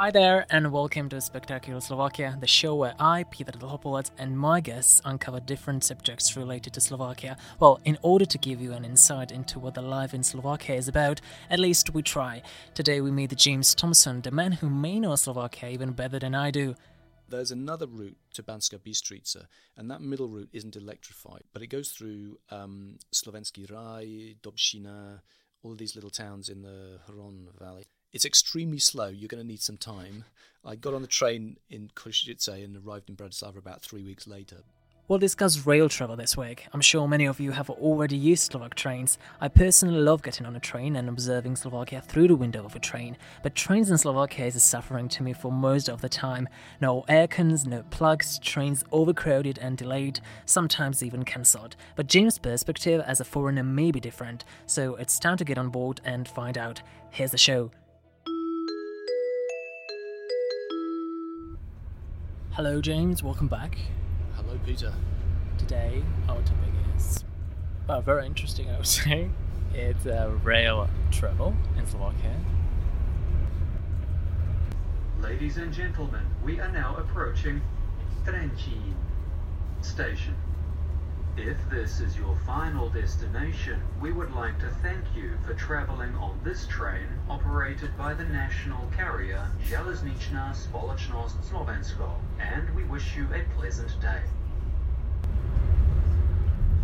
Hi there, and welcome to Spectacular Slovakia, the show where I, Peter Dlhopolec, and my guests uncover different subjects related to Slovakia. Well, in order to give you an insight into what the life in Slovakia is about, at least we try. Today we meet James Thompson, the man who may know Slovakia even better than I do. There's another route to Banska Bystrica, and that middle route isn't electrified, but it goes through um, Slovenský Raj, Dobšina, all these little towns in the Hron Valley. It's extremely slow. You're going to need some time. I got on the train in Košice and arrived in Bratislava about three weeks later. We'll discuss rail travel this week. I'm sure many of you have already used Slovak trains. I personally love getting on a train and observing Slovakia through the window of a train, but trains in Slovakia is suffering to me for most of the time. No aircons, no plugs, trains overcrowded and delayed, sometimes even cancelled. But James' perspective as a foreigner may be different, so it's time to get on board and find out. Here's the show. Hello, James. Welcome back. Hello, Peter. Today, our topic is well, very interesting. I would say it's uh, rail travel in Slovakia. Ladies and gentlemen, we are now approaching Trenčín station. If this is your final destination, we would like to thank you for traveling on this train operated by the national carrier Železničná Spoločnosť Slovensko, and we wish you a pleasant day.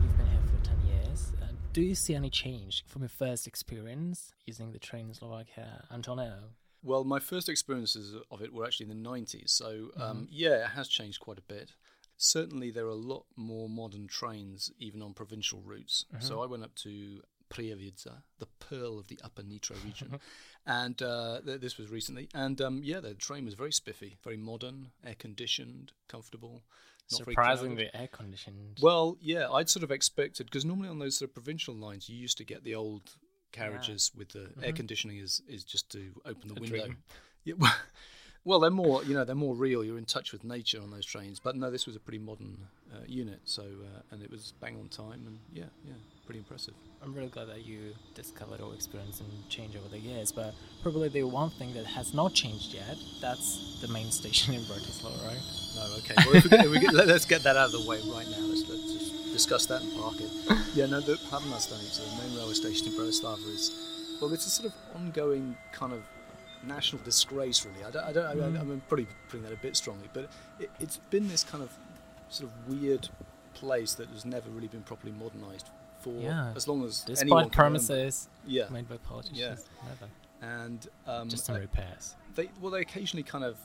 You've been here for 10 years. Uh, do you see any change from your first experience using the train in Slovakia until now? Well, my first experiences of it were actually in the 90s, so um, yeah, it has changed quite a bit. Certainly, there are a lot more modern trains, even on provincial routes. So I went up to Prievidza, the pearl of the Upper Nitra region, and uh, th- this was recently. And um, yeah, the train was very spiffy, very modern, air conditioned, comfortable. Surprisingly air conditioned. Well, yeah, I'd sort of expected because normally on those sort of provincial lines, you used to get the old carriages with the air conditioning is is just to open the A window. dream. Yeah, well, well, they're more you know they're more real. You're in touch with nature on those trains. But no, this was a pretty modern uh, unit. So uh, and it was bang on time and yeah, yeah, pretty impressive. I'm really glad that you discovered or experienced and changed over the years, but probably the one thing that has not changed yet, that's the main station in Bratislava, right? No, okay. Well, if we get, we get, let, us get that out of the way right now. Let's, let's just discuss that and park it. Yeah, no, the Hlavná stanica, the main railway station in Bratislava, is well, it's a sort of ongoing kind of national disgrace, really. I don't, I don't, I, I'm probably putting that a bit strongly, but it, it's been this kind of sort of weird place that has never really been properly modernised for Yeah. as long as anyone Despite can promises Yeah, made by politicians, never. and um, Just some repairs. they well they occasionally kind of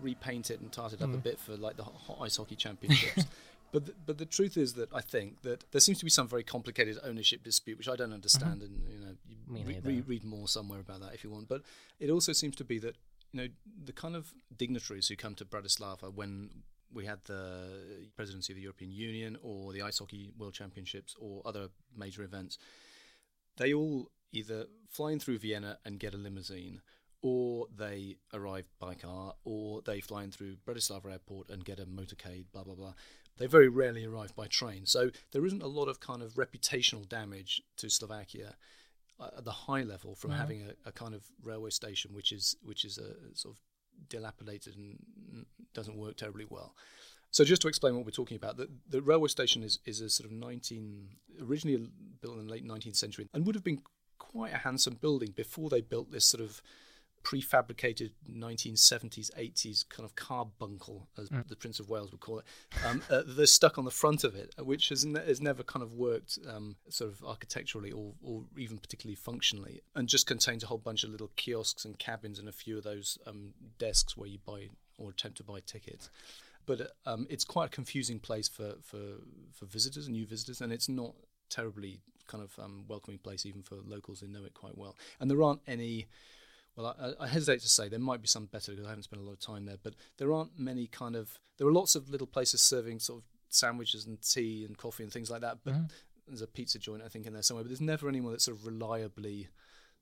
repaint it and tart it up a Mm. bit for like the hot ice hockey championships but the, but the truth is that I think that there seems to be some very complicated ownership dispute which I don't understand and you know you Mm-hmm. Re- re- read more somewhere about that if you want but it also seems to be that you know the kind of dignitaries who come to Bratislava when we had the presidency of the European Union or the ice hockey world championships or other major events they all either fly in through Vienna and get a limousine, or they arrive by car, or they fly in through Bratislava airport and get a motorcade, blah, blah, blah. They very rarely arrive by train. So there isn't a lot of kind of reputational damage to Slovakia uh, at the high level from having a, a kind of railway station which is which is a sort of dilapidated and doesn't work terribly well. So just to explain what we're talking about, the, the railway station is, is a sort of 19, originally built in the late 19th century and would have been quite a handsome building before they built this sort of prefabricated 1970s, 80s kind of carbuncle, as the Prince of Wales would call it. Um, uh, they're stuck on the front of it, which has, ne- has never kind of worked um, sort of architecturally or, or even particularly functionally, and just contains a whole bunch of little kiosks and cabins and a few of those um, desks where you buy or attempt to buy tickets but um, it's quite a confusing place for, for, for visitors, and new visitors, and it's not terribly kind of um, welcoming place even for locals who know it quite well. And there aren't any. Well, I, I hesitate to say there might be some better because I haven't spent a lot of time there, but there aren't many kind of. There are lots of little places serving sort of sandwiches and tea and coffee and things like that. But there's a pizza joint I think in there somewhere. But there's never anyone that's sort of reliably,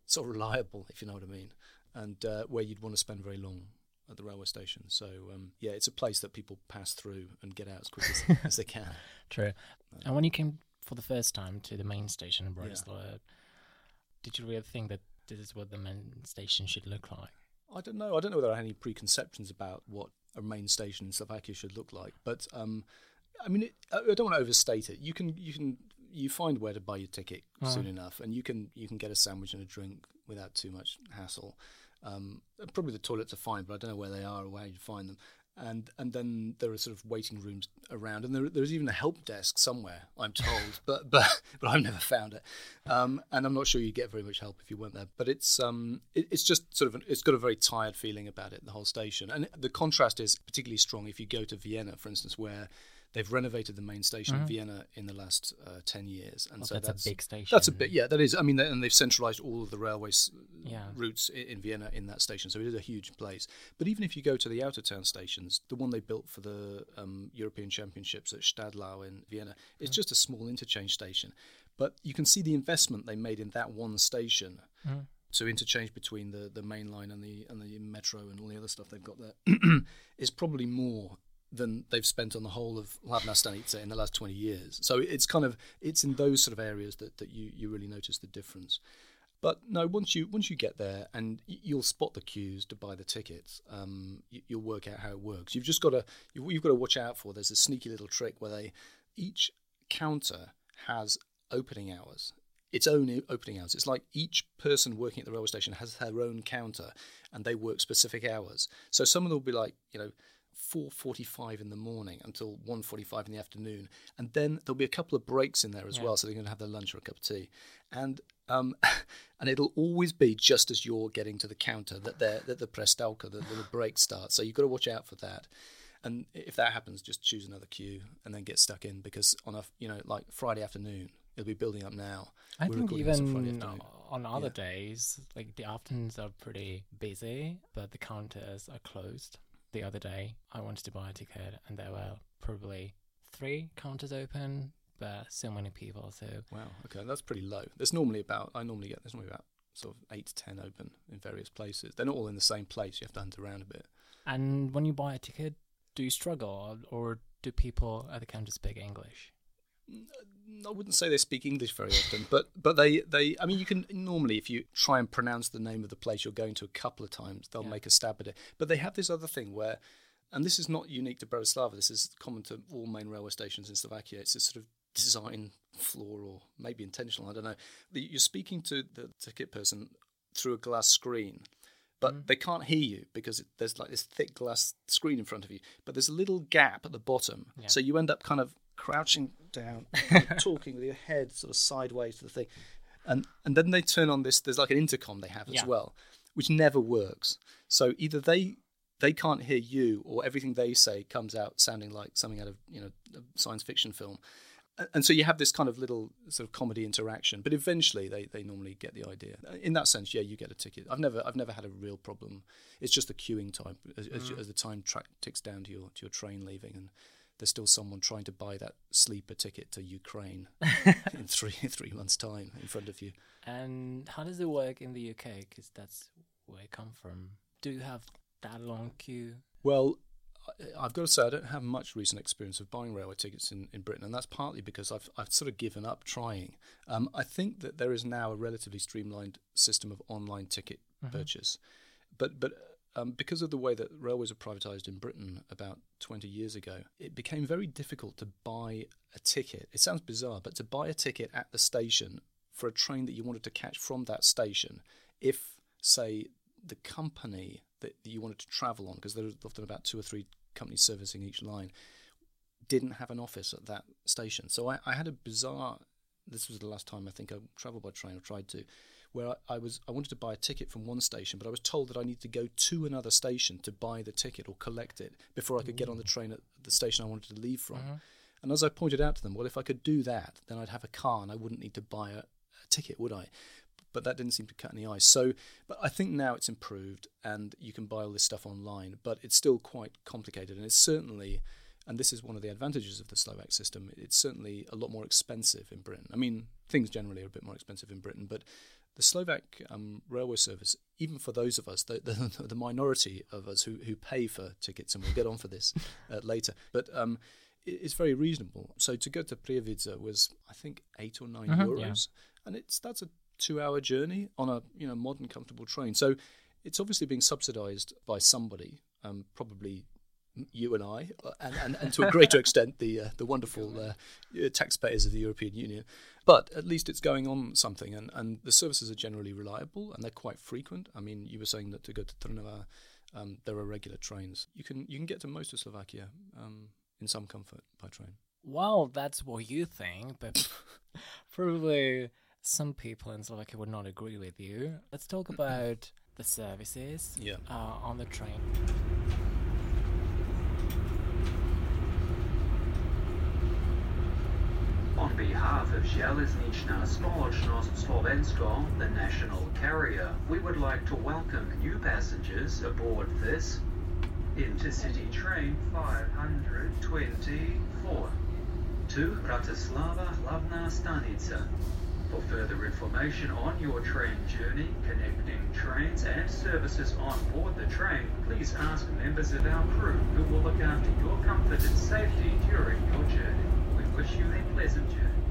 sort of reliable, if you know what I mean, and uh, where you'd want to spend very long at the railway station. So um, yeah, it's a place that people pass through and get out as quick as, as they can. True. And when you came for the first time to the main station in Bratislava, did you really think that this is what the main station should look like? I don't know. I don't know whether I have any preconceptions about what a main station in Slovakia should look like, but um, I mean, it, I don't want to overstate it. You can you can you find where to buy your ticket soon enough, and you can you can get a sandwich and a drink without too much hassle. Um, probably the toilets are fine, but I don't know where they are or where you find them. And and then there are sort of waiting rooms around, and there, there's even a help desk somewhere. I'm told, but but but I've never found it. Um, and I'm not sure you get very much help if you weren't there. But it's um it, it's just sort of an, it's got a very tired feeling about it, the whole station. And the contrast is particularly strong if you go to Vienna, for instance, where they've renovated the main station in Vienna in the last uh, ten years, and Well, so that's, that's a big station. that's a bit, yeah, that is. I mean, they- and they've centralised all of the railways Yeah. routes i- in Vienna in that station, so it is a huge place. But even if you go to the outer town stations, the one they built for the um, European Championships at Stadlau in Vienna, it's just a small interchange station. But you can see the investment they made in that one station to interchange between the, the main line and the and the metro and all the other stuff they've got there is probably more than they've spent on the whole of Hlavna Stanica in the last 20 years. So it's kind of it's in those sort of areas that, that you, you really notice the difference. But no, once you once you get there and you'll spot the queues to buy the tickets, um, you, you'll work out how it works. You've just got to you, you've got to watch out for. There's a sneaky little trick where they each counter has opening hours, its own opening hours. It's like each person working at the railway station has their own counter, and they work specific hours. So some of them will be like you know. 4:45 in the morning until 1:45 in the afternoon, and then there'll be a couple of breaks in there as Yeah. well, so they're going to have their lunch or a cup of tea, and um, and it'll always be just as you're getting to the counter that the that the prestalka, the little break starts. So you've got to watch out for that. And if that happens, just choose another queue and then get stuck in because on a you know like Friday afternoon, it'll be building up now. I We're think recording on even on other Yeah. days, like the afternoons are pretty busy, but the counters are closed. The other day, I wanted to buy a ticket, and there were probably three counters open, but so many people. So Wow, okay, that's pretty low. There's normally about I normally get there's normally about sort of eight to ten open in various places. They're not all in the same place. You have to hunt around a bit. And when you buy a ticket, do you struggle, or do people at the counter speak English? Mm, I wouldn't say they speak English very often, but but they, they I mean you can normally if you try and pronounce the name of the place you're going to a couple of times they'll Yeah. make a stab at it. But they have this other thing where, and this is not unique to Bratislava. This is common to all main railway stations in Slovakia. It's a sort of design flaw or maybe intentional. I don't know. You're speaking to the ticket person through a glass screen. But mm. they can't hear you because it, there's like this thick glass screen in front of you. But there's a little gap at the bottom, Yeah. so you end up kind of crouching down, talking with your head sort of sideways to the thing, and and then they turn on this. There's like an intercom they have as Yeah. well, which never works. So either they they can't hear you, or everything they say comes out sounding like something out of you know a science fiction film. And so you have this kind of little sort of comedy interaction, but eventually they, they normally get the idea. In that sense, yeah, you get a ticket. I've never I've never had a real problem. It's just the queuing time as, as, mm. as the time track ticks down to your to your train leaving, and there's still someone trying to buy that sleeper ticket to Ukraine in three three months' time in front of you. And how does it work in the UK? Because that's where I come from. Do you have that long queue? Well, I've got to say I don't have much recent experience of buying railway tickets in, in Britain, and that's partly because I've I've sort of given up trying. Um, I think that there is now a relatively streamlined system of online ticket purchase, but but um, because of the way that railways were privatised in Britain about 20 years ago, it became very difficult to buy a ticket. It sounds bizarre, but to buy a ticket at the station for a train that you wanted to catch from that station, if say the company that you wanted to travel on, because there are often about two or three companies servicing each line, didn't have an office at that station. So I, I had a bizarre. This was the last time I think I travelled by train or tried to, where I, I was I wanted to buy a ticket from one station, but I was told that I needed to go to another station to buy the ticket or collect it before I could get on the train at the station I wanted to leave from. Uh-huh. And as I pointed out to them, well, if I could do that, then I'd have a car and I wouldn't need to buy a, a ticket, would I? But that didn't seem to cut any ice. So, but I think now it's improved and you can buy all this stuff online, but it's still quite complicated. And it's certainly, and this is one of the advantages of the Slovak system, it's certainly a lot more expensive in Britain. I mean, things generally are a bit more expensive in Britain, but the Slovak um, railway service, even for those of us, the, the, the minority of us who, who pay for tickets, and we'll get on for this uh, later, but um, it- it's very reasonable. So to go to Prievidza was, I think, eight or 9 Mhm, euros, and it's that's a two-hour journey on a you know modern, comfortable train. So it's obviously being subsidised by somebody, um, probably you and I, uh, and, and, and to a greater extent the uh, the wonderful uh, taxpayers of the European Union. But at least it's going on something, and, and the services are generally reliable and they're quite frequent. I mean, you were saying that to go to Trnava, um, there are regular trains. You can you can get to most of Slovakia um, in some comfort by train. Well, that's what you think, but probably some people in Slovakia would not agree with you. Let's talk about the services Yeah. uh, on the train. On behalf of Železničná spoločnosť Slovensko, the national carrier, we would like to welcome new passengers aboard this intercity train 524 to Bratislava Hlavná stanica. For further information on your train journey, connecting trains and services on board the train, please ask members of our crew who will look after your comfort and safety during your journey. We wish you a pleasant journey.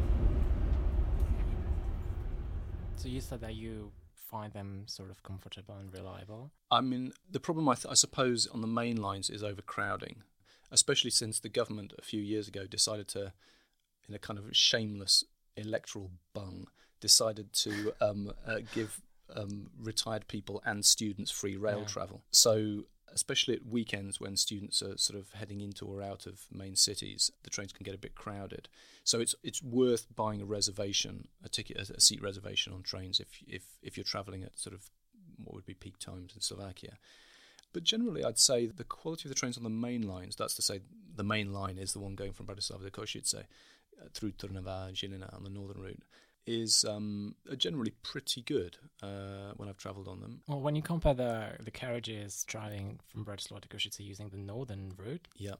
So you said that you find them sort of comfortable and reliable. I mean, the problem I, th- I suppose on the main lines is overcrowding, especially since the government a few years ago decided to, in a kind of shameless electoral bung, decided to um, uh, give um, retired people and students free rail Yeah. travel. So, especially at weekends when students are sort of heading into or out of main cities, the trains can get a bit crowded. So it's it's worth buying a reservation, a ticket, a seat reservation on trains if if if you're travelling at sort of what would be peak times in Slovakia. But generally, I'd say the quality of the trains on the main lines, that's to say, the main line is the one going from Bratislava to Košice uh, through Trnava, Žilina on the northern route, is um, are generally pretty good uh, when I've travelled on them. Well, when you compare the the carriages driving from Bratislava to Košice using the northern route, Yeah,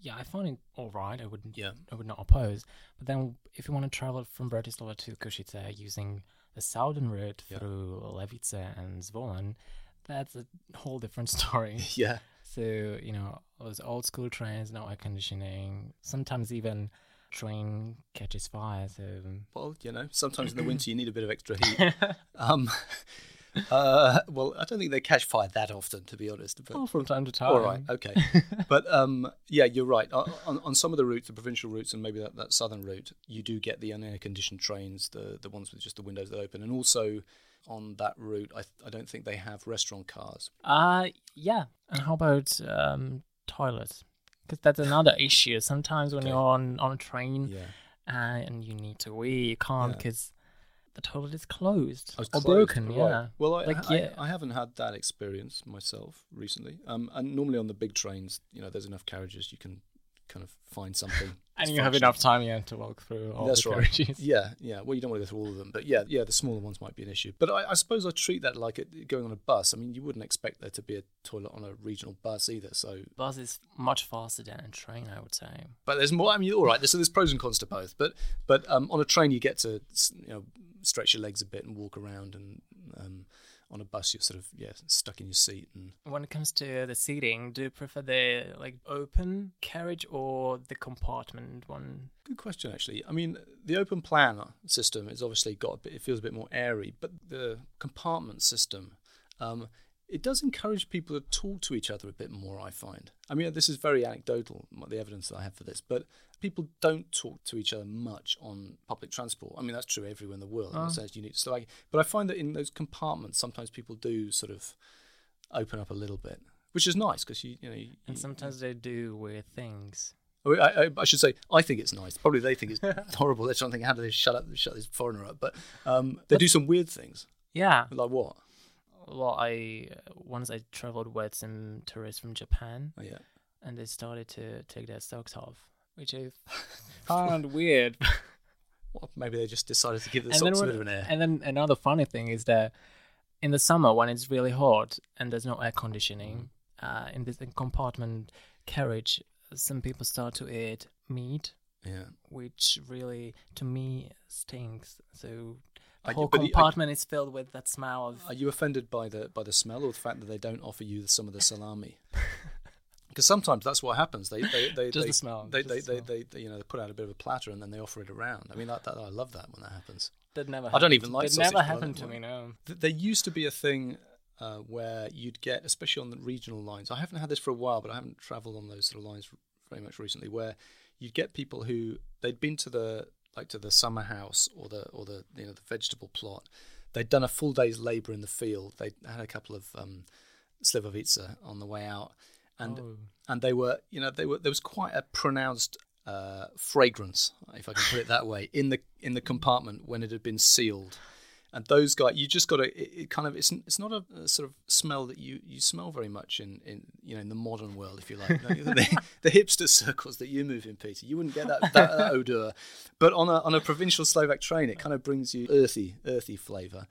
yeah, I find it all right. I would yeah, I would not oppose. But then, if you want to travel from Bratislava to Košice using the southern route Yeah. through Levice and Zvolen, that's a whole different story. yeah. so you know, those old school trains, no air conditioning. Sometimes even train catches fire. So Well, you know, sometimes in the winter you need a bit of extra heat. um, uh, well, I don't think they catch fire that often, to be honest. But oh, from time to time. All right, okay. but um, yeah, you're right. On, on some of the routes, the provincial routes, and maybe that, that southern route, you do get the unair conditioned trains, the the ones with just the windows that open, and also on that route, I I don't think they have restaurant cars. Uh yeah. And how about um, toilets? Because that's another issue. Sometimes when Okay. you're on on a train Yeah, uh, and you need to wee, you can't Yeah. because the toilet is closed I or closed, broken. right. Yeah. Well, I, Like, I, yeah. I haven't had that experience myself recently. Um, and normally on the big trains, you know, there's enough carriages you can kind of find something. And that's you have enough time yeah, to walk through all That's the right. carriages. Yeah, yeah. Well, you don't want to go through all of them, but yeah, yeah. The smaller ones might be an issue. But I, I suppose I treat that like it, going on a bus. I mean, you wouldn't expect there to be a toilet on a regional bus either. So, Bus is much faster than a train, I would say. but there's more. I mean, all right. So there's pros and cons to both. But but um, on a train, you get to you know stretch your legs a bit and walk around, and um, on a bus, you're sort of yeah stuck in your seat and When it comes to the seating, do you prefer the like open carriage or the compartment one? Good question, actually. I mean, the open plan system is obviously got a bit. It feels a bit more airy, but the compartment system, um, it does encourage people to talk to each other a bit more. I find. I mean, this is very anecdotal, the evidence that I have for this, but people don't talk to each other much on public transport. I mean, that's true everywhere in the world. Oh. In a sense, unique to Slovakia. But I find that in those compartments, sometimes people do sort of open up a little bit, which is nice because you, you know, you, And you- sometimes they do weird things. I, I, I should say, I think it's nice. Probably they think it's horrible. They're trying to think, how do they shut up, shut this foreigner up? But um, they do some weird things. Yeah. Like what? Well, I once I traveled with some tourists from Japan, Oh, yeah. and they started to take their socks off, which I found weird. Well, maybe they just decided to give the and socks a bit of an air. And then another funny thing is that in the summer when it's really hot and there's no air conditioning, Mm. uh, in this compartment carriage, some people start to eat meat, yeah. which really to me stinks. So the Are you- whole are- compartment is filled with that smell of. Are you offended by the by the smell or the fact that they don't offer you some of the salami? Because sometimes that's what happens. They they they Just they, the smell, They they, the they, smell. they they you know they put out a bit of a platter and then they offer it around. I mean that, that I love that when that happens. that never. I don't even like That never happened to me. No. There used to be a thing uh, where you'd get, especially on the regional lines. I haven't had this for a while, but I haven't travelled on those sort of lines very much recently. Where you'd get people who they'd been to the like to the summer house or the or the you know the vegetable plot. They'd done a full day's labour in the field. They had a couple of um, slivovica on the way out, and Oh. and they were you know they were there was quite a pronounced uh, fragrance, if I can put it that way, in the in the compartment when it had been sealed. And those guys, you just got to. It, it kind of it's it's not a, a sort of smell that you, you smell very much in, in you know in the modern world, if you like, the, the hipster circles that you move in, Peter. You wouldn't get that, that, that odor, but on a on a provincial Slovak train, it kind of brings you earthy earthy flavour.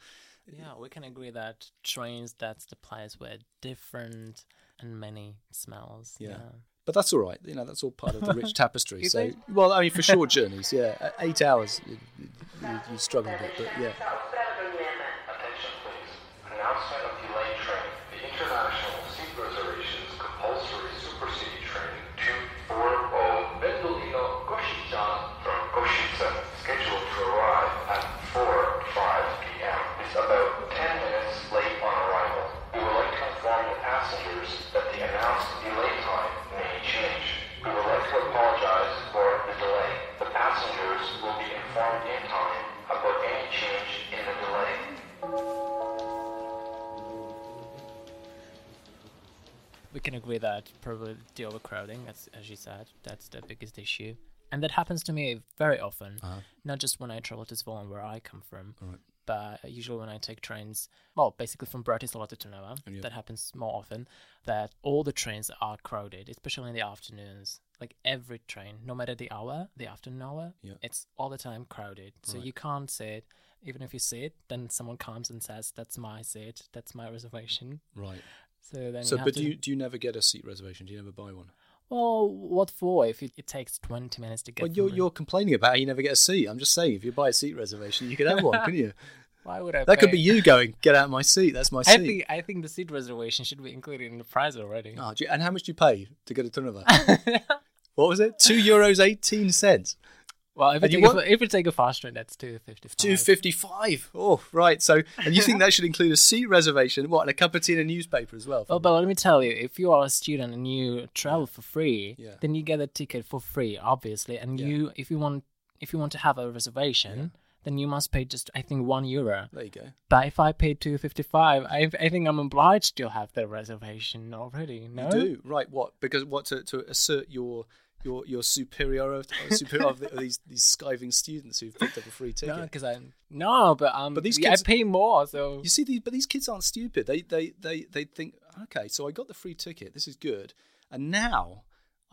Yeah, we can agree that trains that's the place where different and many smells. Yeah. But that's all right. You know, that's all part of the rich tapestry. so, well, I mean, for short journeys, yeah, eight hours, you, you, you, you struggle a bit, but yeah. Announcement of delayed train. The International We can agree that probably the overcrowding, as, as you said, that's the biggest issue. And that happens to me very often, uh-huh. not just when I travel to Zvolen, where I come from, Right. but usually when I take trains, well, basically from Bratislava to Trnava, Yeah. that happens more often, that all the trains are crowded, especially in the afternoons. Like every train, no matter the hour, the afternoon hour, Yeah. it's all the time crowded. So Right. you can't sit. Even if you sit, then someone comes and says, "That's my seat. That's my reservation." Right. So then, So, but do you, do you never get a seat reservation? Do you never buy one? Well, what for if it, it takes 20 minutes to get Well, you're, you're complaining about how you never get a seat. I'm just saying, if you buy a seat reservation, you could have one, couldn't you? Why would I That could be you going, get out of my seat. That's my I seat. think I think the seat reservation should be included in the price already. Oh, you- and how much do you pay to go to Trnava? what was it? Two euros eighteen cents. Well, if take want- a, if you take a fast train, that's 255. Two fifty five. Oh, right. So, and you think that should include a seat reservation? What, and a cup of tea and a newspaper as well? Well, but let me tell you, if you are a student and you travel for free, Yeah. then you get a ticket for free, obviously. And Yeah. you, if you want, if you want to have a reservation, then you must pay just, I think, one euro. there you go. But if I pay two fifty five, I, I think I'm obliged to have the reservation already. No, You do right. What? Because what to, to assert your your your superiority, superior of the- of these these skiving students who've picked up a free ticket. no, because I'm no, but um, But these kids- I pay more, so You see, these, but these kids aren't stupid. They, they, they, they think, okay, so I got the free ticket. This is good, and now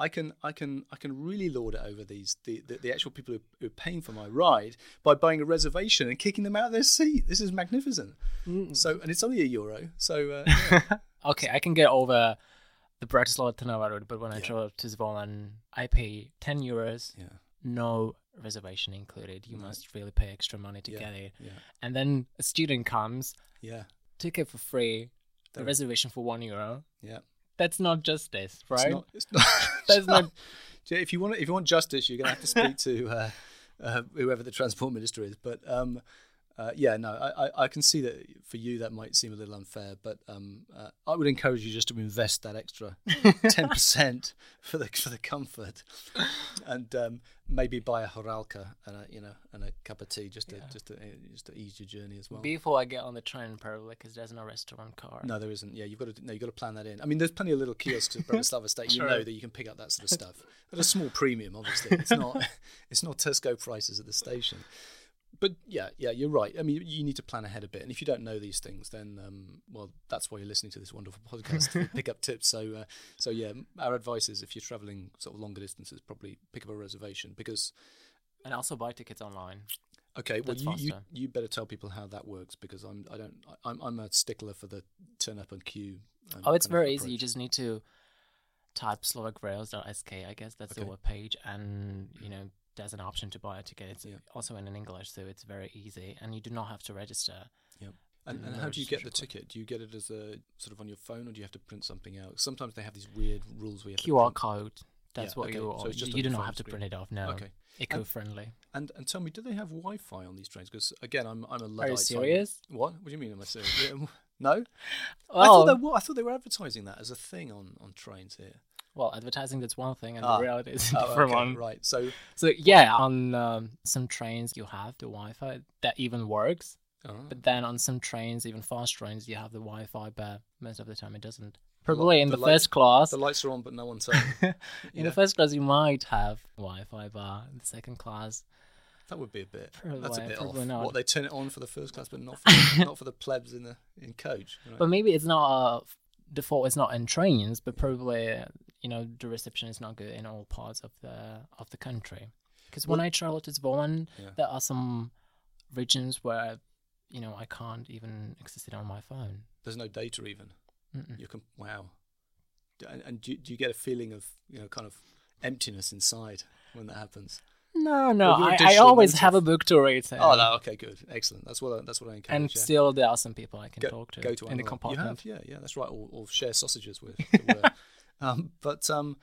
I can, I can, I can really lord it over these the, the, the actual people who, who are paying for my ride by buying a reservation and kicking them out of their seat. This is magnificent. So, and it's only a euro. So, uh, yeah. Okay, I can get over the Bratislava Trnava but when I travel to Zvolen, I pay 10 euros, yeah, no reservation included. You must really pay extra money to Yeah, get it. yeah. And then a student comes, yeah, ticket for free, the reservation for one euro. yeah. That's not justice, right? It's not. It's not That's not- If you want, if you want justice, you're going to have to speak to uh, uh, whoever the transport minister is. But um, uh, yeah, no, I, I, can see that for you that might seem a little unfair. But um, uh, I would encourage you just to invest that extra ten percent for the for the comfort, and um, maybe buy a horalka and a you know and a cup of tea just to just to just to ease your journey as well. Before I get on the train, probably, because there's no restaurant car. No, there isn't. Yeah, you've got to no, you've got to plan that in. I mean, there's plenty of little kiosks at Bratislava State. You True. know that you can pick up that sort of stuff at a small premium. Obviously, it's not it's not Tesco prices at the station. But yeah, yeah, you're right. I mean, you need to plan ahead a bit, and if you don't know these things, then um, well, that's why you're listening to this wonderful podcast to pick up tips. So, uh, so yeah, our advice is if you're traveling sort of longer distances, probably pick up a reservation because And also buy tickets online. Okay, well, you, you you better tell people how that works because I'm I don't I'm I'm a stickler for the turn up and queue. um, Oh, it's very easy. You just need to type slovakrails.sk, I guess that's the Okay. web page, and you know there's an option to buy a ticket. It's Yeah. also in English, so it's very easy, and you do not have to register. Yep. And, and how do you get the ticket? Do you get it as a sort of on your phone, or do you have to print something out? Sometimes they have these weird rules where you have QR to print. code. That's Yeah, what okay, you so it's just you, you do not phone have to print it off. No, Okay. eco-friendly. And and tell me, do they have Wi-Fi on these trains? Because again, I'm I'm a Are you luddite. so serious? What? What do you mean? Am I serious? Yeah, No, I thought they were. I thought they were advertising that as a thing on on trains here. Well, advertising that's one thing, and Ah. the reality is a Oh, different okay, one. right? So, So yeah, on um, some trains you have the Wi-Fi that even works, oh, but then on some trains, even fast trains, you have the Wi-Fi, but most of the time it doesn't. Probably in the the, light- first class, the lights are on, but no one's on. in yeah. the first class you might have Wi-Fi, but in the second class, That would be a bit. Probably- that's a bit off. not. What they turn it on for the first class, but not for the, not for the plebs in the in coach. Right? but maybe it's not a default. It's not in trains, but probably uh, you know the reception is not good in all parts of the of the country. Because when Well- I travel to Zvolen, Yeah. there are some regions where you know I can't even access it on my phone. There's no data even. Mm-mm. You can wow. And, and do, you- do you get a feeling of you know kind of emptiness inside when that happens? No, no, I, I always native. have a book to read. uh, Oh, no, okay, good, excellent. That's what I, that's what I encourage. and yeah. still there are some people I can go, talk to, go to in the compartment. You have, yeah, yeah, that's right. Or, or share sausages with. as it were. Um, but um,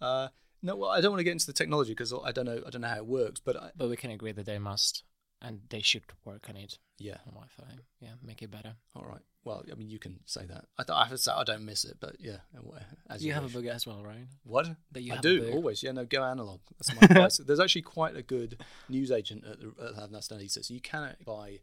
uh, no, well, I don't want to get into the technology because I don't know. I don't know how it works. But I, But we can agree that they must and they should work on it yeah, on Wi-Fi. Yeah, make it better. all right. Well, I mean, you can say that. I, th- I have to say I don't miss it, but yeah, as you you have wish. a book as well, right? What? That you I do always. Yeah, no, go analog. That's my advice. There's actually quite a good news agent at, the, at Hlavná stanica, so you can buy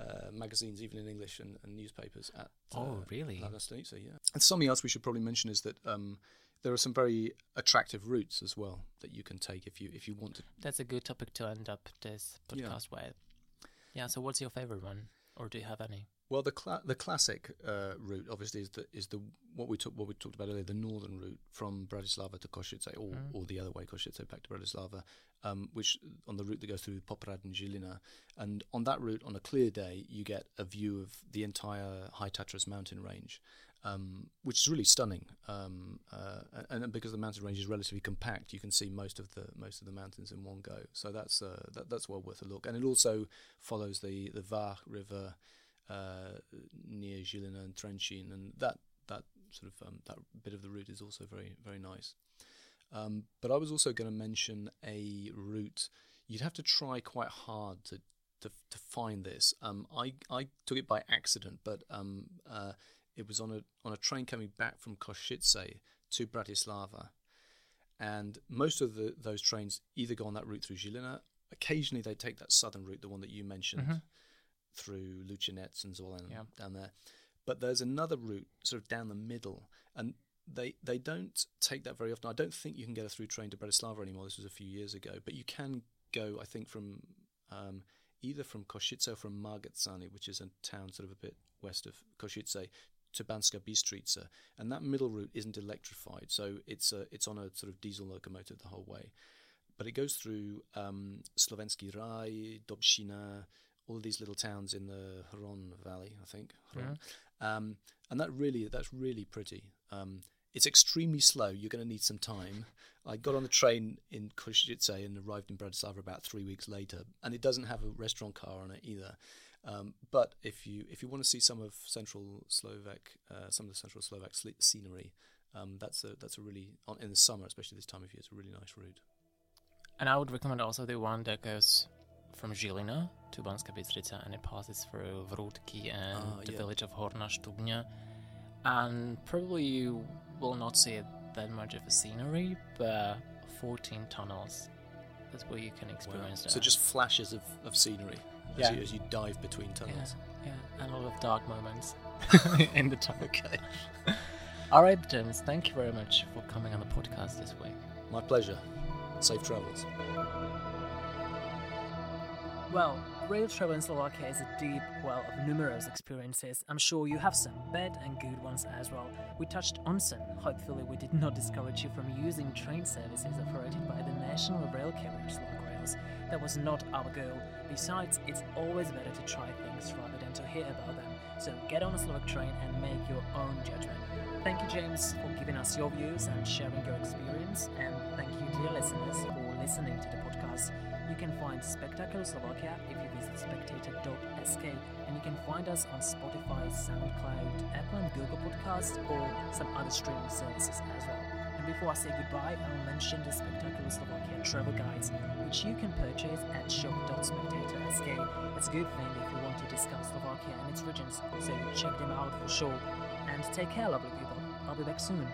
uh, magazines even in English and, and newspapers at. Uh, Oh, really? Hlavná stanica, yeah. And something else we should probably mention is that um, there are some very attractive routes as well that you can take if you if you want to. That's a good topic to end up this Yeah. podcast with. Yeah. So, what's your favorite one, or do you have any? Well, the cla- the classic uh, route obviously is the is the what we took what we talked about earlier, the northern route from Bratislava to Košice, or, Mm. or the other way, Košice back to Bratislava, um, which on the route that goes through Poprad and Žilina, and on that route, on a clear day, you get a view of the entire High Tatras mountain range, um, which is really stunning. Um, uh, and, and because the mountain range is relatively compact, you can see most of the most of the mountains in one go. So that's uh, that, that's well worth a look, and it also follows the the Váh River uh, near Žilina and Trencin, and that that sort of um, that bit of the route is also very very nice. Um, but I was also going to mention a route you'd have to try quite hard to to, to find this. Um, I I took it by accident, but um, uh, it was on a on a train coming back from Košice to Bratislava, and most of the those trains either go on that route through Žilina. Occasionally, they take that southern route, the one that you mentioned, Mhm. Through Lučenec and Zvolen Yeah. down there. But there's another route sort of down the middle, and they they don't take that very often. I don't think you can get a through train to Bratislava anymore. This was a few years ago, but you can go, I think, from um, either from Košice or from Margecany, which is a town sort of a bit west of Košice, to Banska Bystrica, and that middle route isn't electrified, so it's a, it's on a sort of diesel locomotive the whole way. But it goes through um, Slovenský Raj, Dobšina, all of these little towns in the Hron Valley, I think. Hron. Um, and that really, that's really pretty. Um, it's extremely slow. You're going to need some time. I got on the train in Košice and arrived in Bratislava about three weeks later, and it doesn't have a restaurant car on it either. Um, but if you if you want to see some of Central Slovak, uh, some of the Central Slovak sle- scenery, um, that's a that's a really on, in the summer, especially this time of year, it's a really nice route. And I would recommend also the one that goes from Žilina to Banska Bystrica and it passes through Vrútky and Ah, the yeah. village of Horna Štubňa. And probably you will not see it that much of a scenery, but 14 tunnels. That's where you can experience that. So just flashes of, of scenery as, Yeah. you, as you dive between yeah, tunnels. yeah, and a lot of dark moments in the tunnel. Okay, All right, James, thank you very much for coming on the podcast this week. my pleasure. Safe travels. Well, rail travel in Slovakia is a deep well of numerous experiences. I'm sure you have some bad and good ones as well. We touched on some. Hopefully, we did not discourage you from using train services operated by the national rail carrier Slovak Rails. That was not our goal. Besides, it's always better to try things rather than to hear about them. So get on a Slovak train and make your own judgment. Thank you, James, for giving us your views and sharing your experience. And thank you, dear listeners, for listening to the podcast. You can find Spectacular Slovakia if you visit spectator.sk, and you can find us on Spotify, SoundCloud, Apple and Google Podcasts, or some other streaming services as well. And before I say goodbye, I'll mention the Spectacular Slovakia travel guides, which you can purchase at shop.spectator.sk. It's a good thing if you want to discuss Slovakia and its regions, so check them out for sure. And take care, lovely people. I'll be back soon.